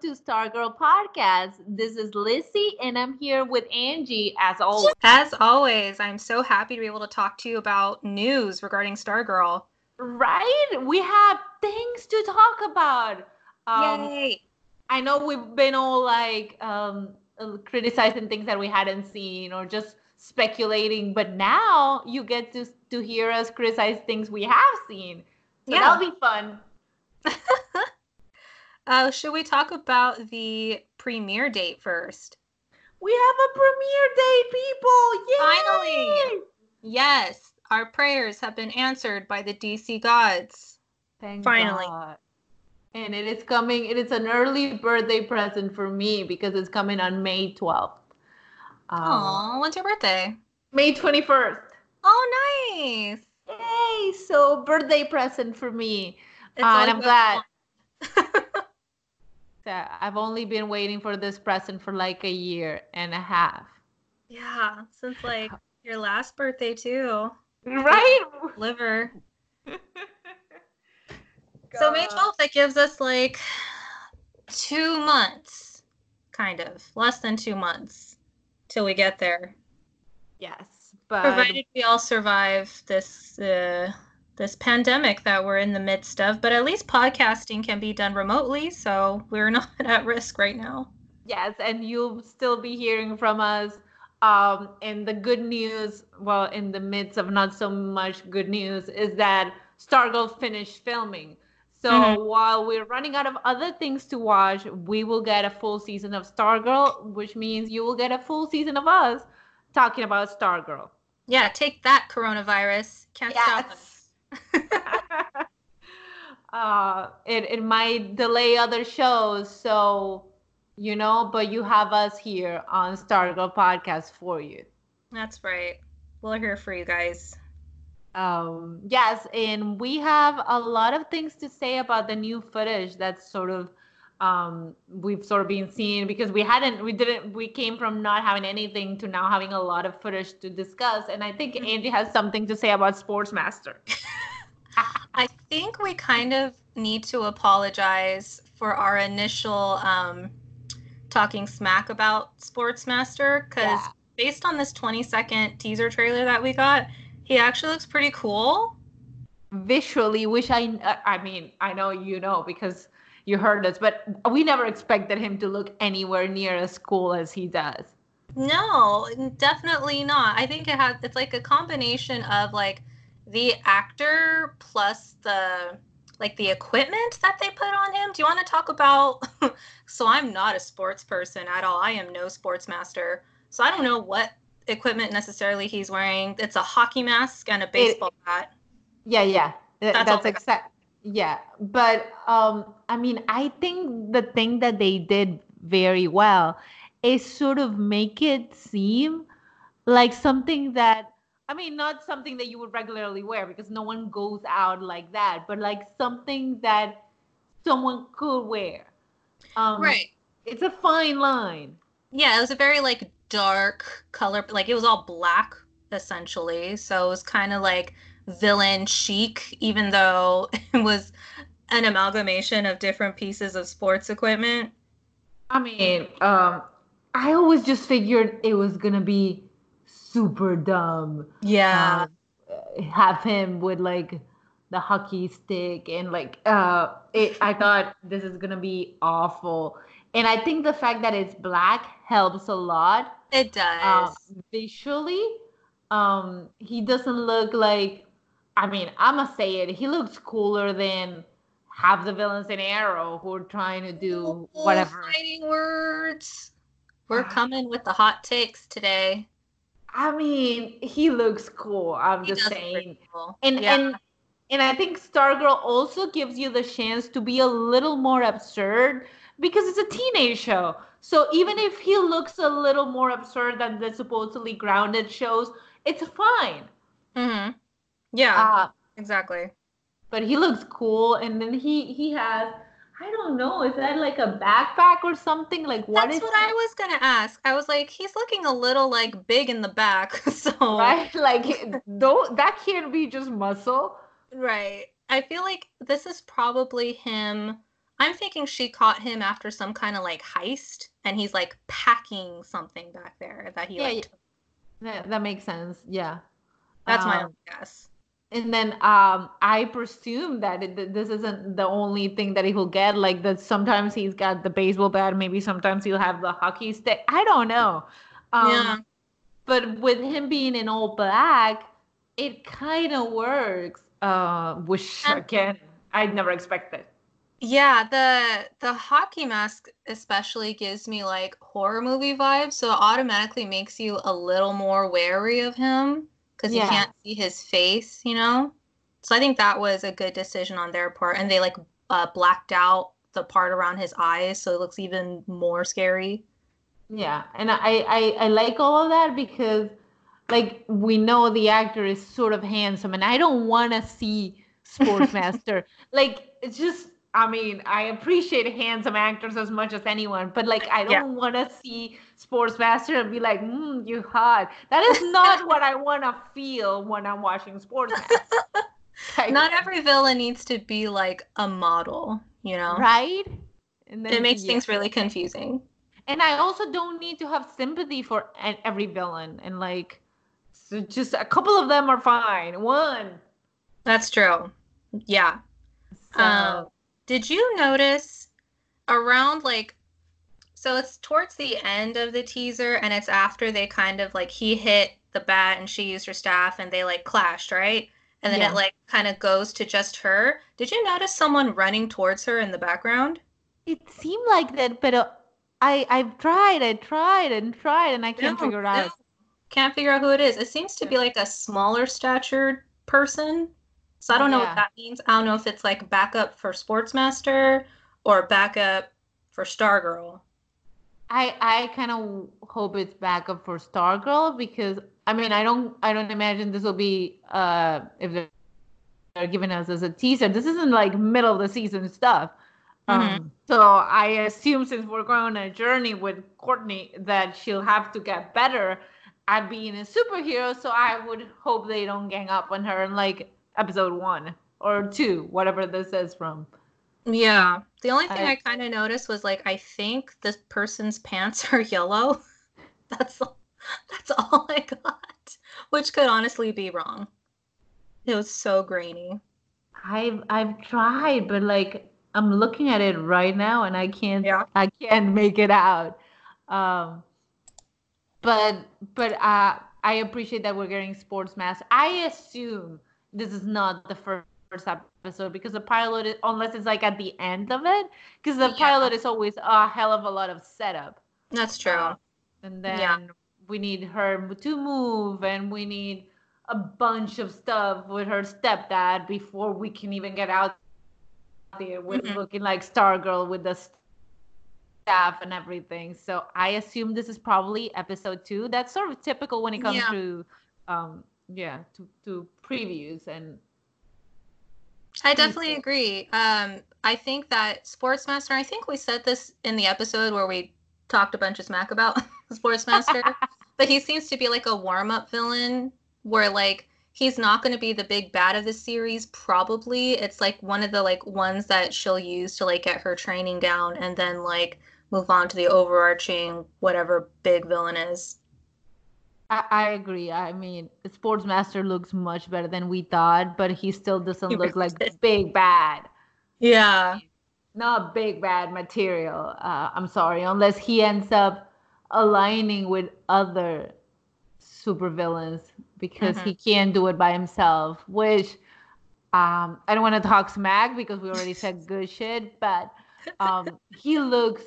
to Stargirl Podcast. This is Lissy, and I'm here with Angie as always. As always, I'm so happy to be able to talk to you about news regarding Stargirl. Right? We have things to talk about. Um, Yay! I know we've been all like um, criticizing things that we hadn't seen or just speculating, but now you get to to hear us criticize things we have seen. So yeah. that'll be fun. uh, should we talk about the premiere date first? We have a premiere date, people! Yay! Finally! Yes, our prayers have been answered by the DC gods. Thank Finally. God. And it is coming, it is an early birthday present for me because it's coming on May 12th. Oh, when's your birthday? May 21st. Oh, nice. Yay! So, birthday present for me. Uh, and I'm glad. I've only been waiting for this present for like a year and a half. Yeah, since like your last birthday too. Right? Liver. so May 12th, that gives us like two months, kind of, less than two months till we get there. Yes, but provided we all survive this uh, this pandemic that we're in the midst of, but at least podcasting can be done remotely, so we're not at risk right now. Yes, and you'll still be hearing from us. Um, and the good news, well, in the midst of not so much good news, is that Stargirl finished filming. So mm-hmm. while we're running out of other things to watch, we will get a full season of Stargirl, which means you will get a full season of us talking about Stargirl. Yeah, take that coronavirus. Can't yes. stop us. uh, it, it might delay other shows. So, you know, but you have us here on Stargirl Podcast for you. That's right. We're here for you guys. Um, yes, and we have a lot of things to say about the new footage that's sort of um, we've sort of been seeing because we hadn't we didn't we came from not having anything to now having a lot of footage to discuss and i think mm-hmm. angie has something to say about sportsmaster i think we kind of need to apologize for our initial um, talking smack about sportsmaster because yeah. based on this 20 second teaser trailer that we got he actually looks pretty cool visually which i i mean i know you know because you heard us, but we never expected him to look anywhere near as cool as he does. No, definitely not. I think it has it's like a combination of like the actor plus the like the equipment that they put on him. Do you want to talk about so I'm not a sports person at all. I am no sports master. So I don't know what equipment necessarily he's wearing. It's a hockey mask and a baseball it, hat. Yeah, yeah. That's, that's exact yeah, but um, I mean, I think the thing that they did very well is sort of make it seem like something that I mean, not something that you would regularly wear because no one goes out like that, but like something that someone could wear. Um, right. It's a fine line. Yeah, it was a very like dark color, like it was all black essentially. So it was kind of like villain chic, even though it was an amalgamation of different pieces of sports equipment. I mean, um, I always just figured it was gonna be super dumb. Yeah. Um, have him with like the hockey stick and like uh it I thought this is gonna be awful. And I think the fact that it's black helps a lot. It does. Uh, visually. Um he doesn't look like I mean, I must say it. He looks cooler than half the villains in Arrow who are trying to do whatever. Fighting words. We're coming with the hot takes today. I mean, he looks cool. I'm he just saying. Cool. And yeah. and and I think Stargirl also gives you the chance to be a little more absurd because it's a teenage show. So even if he looks a little more absurd than the supposedly grounded shows, it's fine. Mm-hmm. Yeah, uh, exactly. But he looks cool, and then he he has I don't know. Is that like a backpack or something? Like what That's what I was gonna ask. I was like, he's looking a little like big in the back, so right. Like though that can't be just muscle. Right. I feel like this is probably him I'm thinking she caught him after some kind of like heist, and he's like packing something back there that he Yeah, like. yeah. That, that makes sense. Yeah. That's my Um, own guess. And then um i presume that it, this isn't the only thing that he will get like that sometimes he's got the baseball bat maybe sometimes he'll have the hockey stick. I don't know. Um Yeah. but with him being in all black it kind of works. Uh which again i'd never expected. Yeah, the the hockey mask especially gives me like horror movie vibes, so it automatically makes you a little more wary of him because you can't see his face, you know? So I think that was a good decision on their part, and they like uh, blacked out the part around his eyes, so it looks even more scary. Yeah, and I, I I like all of that because like we know the actor is sort of handsome and I don't want to see Sportsmaster. like it's just I mean, I appreciate handsome actors as much as anyone, but like I don't want to see Sportsmaster and be like, mm, you hot. That is not what I want to feel when I'm watching Sportsmaster. Like, Not every villain needs to be like a model, you know? right? And then, It makes yeah. things really confusing. and I also don't need to have sympathy for every villain. And like, so just a couple of them are fine. One. That's true. Yeah. So, Um, did you notice around like so it's towards the end of the teaser and it's after they kind of like he hit the bat and she used her staff and they like clashed, right? And then Yeah. it like kind of goes to just her. Did you notice someone running towards her in the background? it seemed like that, but uh, I I've tried, I tried and tried, and I can't No, figure it out. Can't figure out who it is. It seems to be like a smaller statured person. So I don't know Yeah. what that means. I don't know if it's like backup for Sportsmaster or backup for Stargirl. I I kind of hope it's backup for Stargirl because I mean I don't I don't imagine this will be uh if they're, giving us as a teaser. This isn't like middle of the season stuff. Um, so I assume since we're going on a journey with Courtney that she'll have to get better at being a superhero. So I would hope they don't gang up on her in like episode one or two, whatever this is from. Yeah. The only thing I, I- kind of noticed was like I think this person's pants are yellow. that's all, that's all I got, which could honestly be wrong. It was so grainy. I've I've tried, but like I'm looking at it right now and I can't Yeah. I can't make it out. Um but but uh I appreciate that we're getting Sportsmaster. I assume this is not the first episode because the pilot is, unless it's like at the end of it because the Yeah. pilot is always a hell of a lot of setup. That's true. Uh, and then Yeah. we need her to move and we need a bunch of stuff with her stepdad before we can even get out there with Mhm. looking like stargirl with the staff and everything so i assume this is probably episode two that's sort of typical when it comes Yeah. to um yeah to, to previews and I definitely agree. Um, I think that Sportsmaster, I think we said this in the episode where we talked a bunch of smack about Sportsmaster, but he seems to be like a warm up villain where like he's not going to be the big bad of the series probably. It's like one of the like ones that she'll use to like get her training down and then like move on to the overarching whatever big villain is I, I agree. I mean, Sportsmaster looks much better than we thought, but he still doesn't look like big bad. yeah not big bad material. Uh, I'm sorry, unless he ends up aligning with other supervillains because Mhm. he can't do it by himself. Which um, I don't want to talk smack because we already said good shit, but um, he looks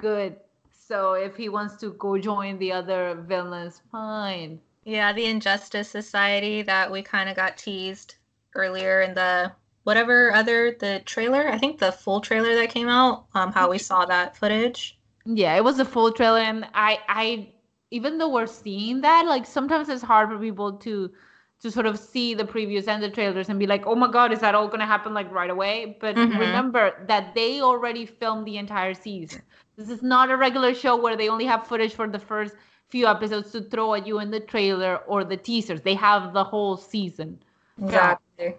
good. So if he wants to go join the other villains, fine. Yeah, the Injustice Society that we kind of got teased earlier in the whatever other the trailer. I think the full trailer that came out. Um, how we saw that footage. Yeah, it was a full trailer, and I, I, even though we're seeing that, like sometimes it's hard for people to, to sort of see the previews and the trailers and be like, oh my god, is that all gonna happen like right away? But Mhm. remember that they already filmed the entire season. This is not a regular show where they only have footage for the first few episodes to throw at you in the trailer or the teasers. They have the whole season. Exactly.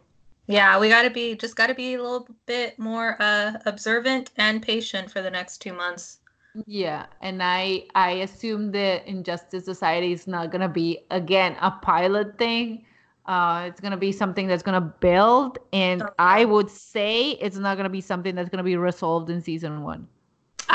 Yeah, we got to be just got to be a little bit more uh, observant and patient for the next two months. Yeah, and I I assume the Injustice Society is not gonna be again a pilot thing. Uh, it's gonna be something that's gonna build, and. I would say it's not gonna be something that's gonna be resolved in season one.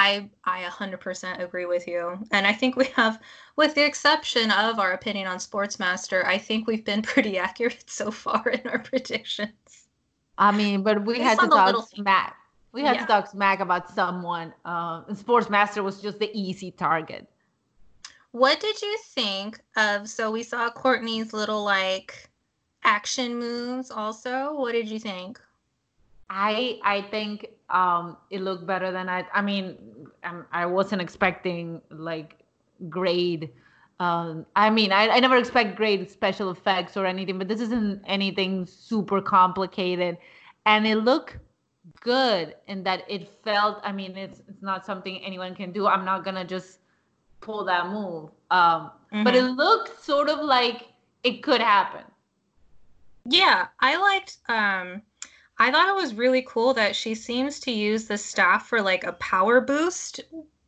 I I 100% agree with you, and I think we have, with the exception of our opinion on Sportsmaster, I think we've been pretty accurate so far in our predictions. I mean, but we had to talk smack. We had yeah. to talk smack about someone. Uh, Sportsmaster was just the easy target. What did you think of? So we saw Courtney's little like action moves. Also, what did you think? I I think um, it looked better than I. I mean, um, I wasn't expecting like grade. Um, I mean, I, I never expect great special effects or anything, but this isn't anything super complicated, and it looked good in that it felt. I mean, it's it's not something anyone can do. I'm not gonna just pull that move, um, mm-hmm. but it looked sort of like it could happen. Yeah, I liked. Um, I thought it was really cool that she seems to use the staff for like a power boost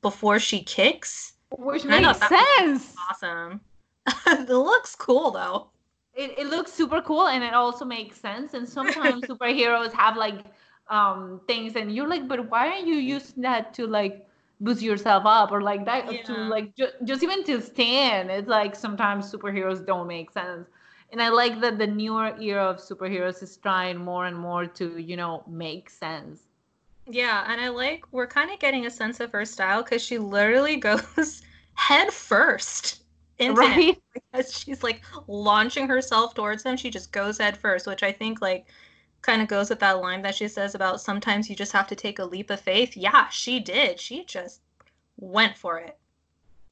before she kicks. Which makes sense. Awesome. it looks cool though. It, it looks super cool and it also makes sense. And sometimes superheroes have like um things and you're like, but why are you using that to like boost yourself up or like that yeah. to like ju- just even to stand? It's like sometimes superheroes don't make sense and I like that the newer era of superheroes is trying more and more to, you know, make sense. Yeah, and I like we're kind of getting a sense of her style because she literally goes head first into right? because she's like launching herself towards him. She just goes head first, which I think like kind of goes with that line that she says about sometimes you just have to take a leap of faith. Yeah, she did. She just went for it.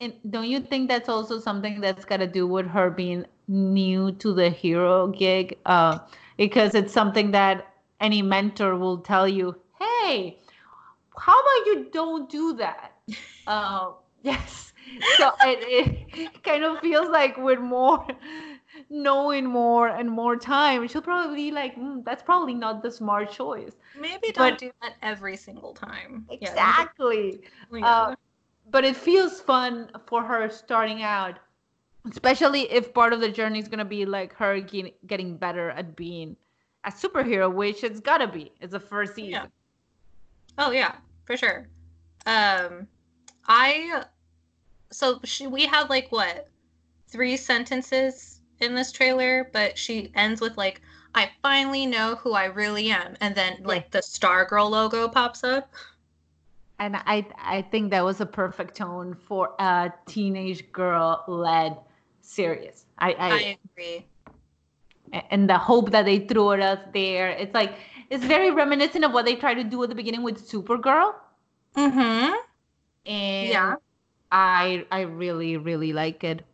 And don't you think that's also something that's got to do with her being new to the hero gig? Uh, because it's something that any mentor will tell you, hey, how about you don't do that? Uh, yes. So it, it kind of feels like with more knowing more and more time, she'll probably be like, mm, that's probably not the smart choice. Maybe don't but, do that every single time. Exactly. Yeah. Uh, but it feels fun for her starting out especially if part of the journey is going to be like her getting better at being a superhero which it's got to be. It's the first season. Yeah. oh yeah. For sure. Um i so she we had like what? Three sentences in this trailer but she ends with like i finally know who i really am. And then like the stargirl logo pops up. And I I think that was a perfect tone for a teenage girl led series. I, I, I agree. And the hope that they threw at us there, it's like it's very reminiscent of what they tried to do at the beginning with Supergirl. Mm-hmm. And yeah, I I really really like it.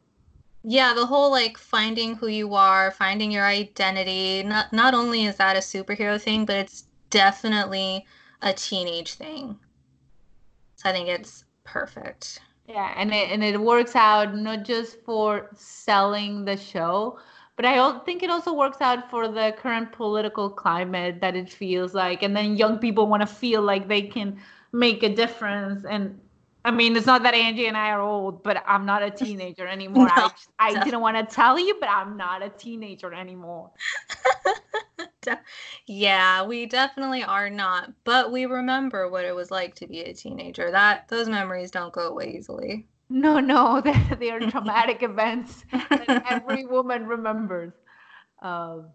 Yeah, the whole like finding who you are, finding your identity. Not not only is that a superhero thing, but it's definitely a teenage thing. So I think it's perfect. Yeah, and it and it works out not just for selling the show, but I think it also works out for the current political climate that it feels like, and then young people want to feel like they can make a difference. And I mean, it's not that Angie and I are old, but I'm not a teenager anymore. no, I, I didn't want to tell you, but I'm not a teenager anymore. yeah, we definitely are not, but we remember what it was like to be a teenager. That those memories don't go away easily. No, no, they, they are traumatic events that every woman remembers. Um,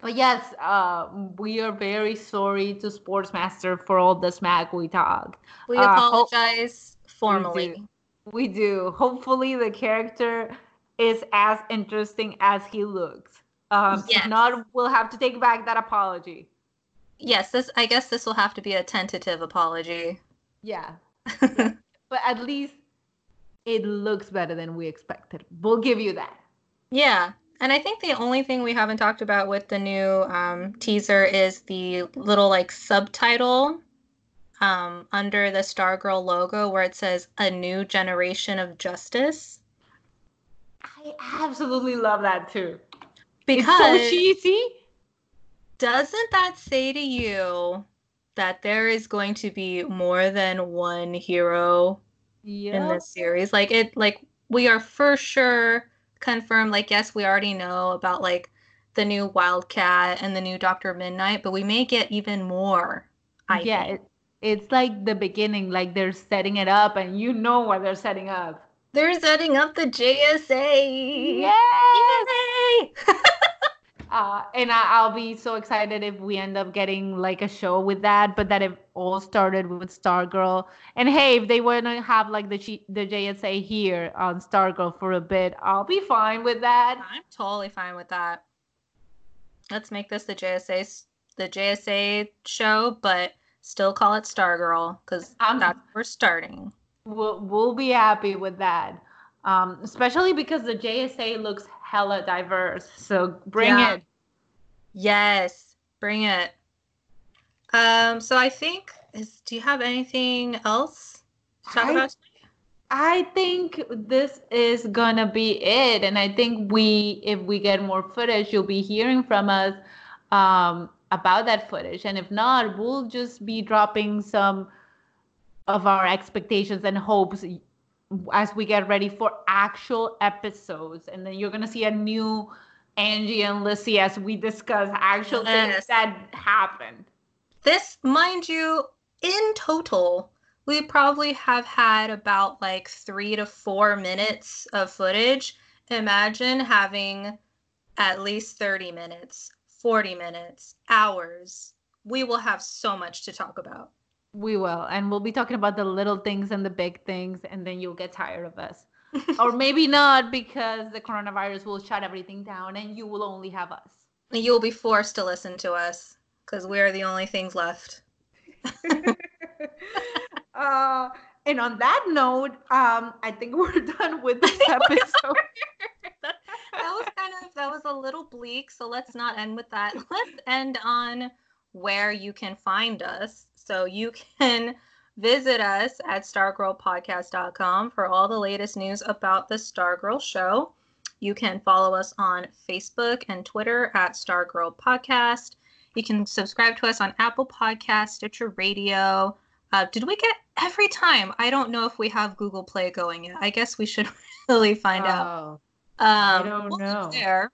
but yes, uh, we are very sorry to Sportsmaster for all the smack we talked. We uh, apologize ho- formally. We do. we do. Hopefully, the character is as interesting as he looks. Um, yes. If not, we'll have to take back that apology. Yes, this. I guess this will have to be a tentative apology. Yeah, but at least it looks better than we expected. We'll give you that. Yeah, and I think the only thing we haven't talked about with the new um, teaser is the little like subtitle um, under the Stargirl logo where it says "A New Generation of Justice." I absolutely love that too because it's so cheesy. doesn't that say to you that there is going to be more than one hero yep. in this series? Like it like we are for sure confirmed like yes, we already know about like the new Wildcat and the new Doctor Midnight, but we may get even more. I yeah, it, it's like the beginning, like they're setting it up, and you know what they're setting up. They're setting up the JSA. Yay! uh, and I, will be so excited if we end up getting like a show with that, but that it all started with Stargirl. And hey, if they want to have like the G- the JSA here on Stargirl for a bit, I'll be fine with that. I'm totally fine with that. Let's make this the JSA the JSA show, but still call it Stargirl because that's where we're starting. We'll we'll be happy with that, um, especially because the JSA looks hella diverse. So bring yeah. it. Yes, bring it. Um, so I think is. Do you have anything else to talk I, about? I think this is gonna be it, and I think we, if we get more footage, you'll be hearing from us um, about that footage, and if not, we'll just be dropping some of our expectations and hopes as we get ready for actual episodes, and then you're gonna see a new Angie and Lissy as we discuss actual yes. things that happened. This, mind you, in total, we probably have had about like three to four minutes of footage. Imagine having at least 30 minutes, 40 minutes, hours. We will have so much to talk about. We will. And we'll be talking about the little things and the big things, and then you'll get tired of us. or maybe not because the coronavirus will shut everything down and you will only have us. You'll be forced to listen to us because we are the only things left. uh, and on that note, um, I think we're done with this episode. that, that was kind of that was a little bleak, so let's not end with that. Let's end on where you can find us. So you can visit us at stargirlpodcast.com for all the latest news about the Stargirl show. You can follow us on Facebook and Twitter at Stargirl Podcast. You can subscribe to us on Apple Podcast, Stitcher Radio. Uh, did we get every time? I don't know if we have Google Play going yet. I guess we should really find oh, out. Um, I don't we'll know. There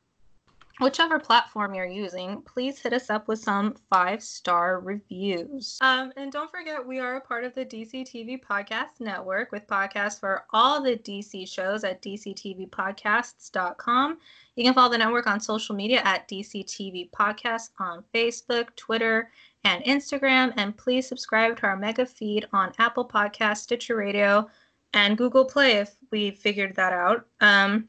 whichever platform you're using, please hit us up with some five star reviews. Um, and don't forget, we are a part of the DC TV Podcast Network with podcasts for all the DC shows at DCTVPodcasts.com. You can follow the network on social media at DCTV Podcasts on Facebook, Twitter, and Instagram. And please subscribe to our mega feed on Apple Podcast, Stitcher Radio, and Google Play if we figured that out. Um,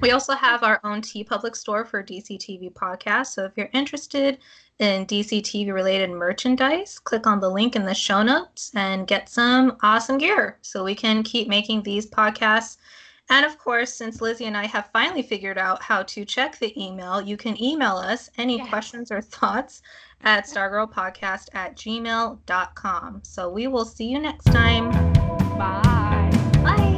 we also have our own T TeePublic store for DC TV podcasts. So if you're interested in DC TV related merchandise, click on the link in the show notes and get some awesome gear so we can keep making these podcasts. And of course, since Lizzie and I have finally figured out how to check the email, you can email us any yes. questions or thoughts at stargirlpodcast at gmail.com. So we will see you next time. Bye. Bye.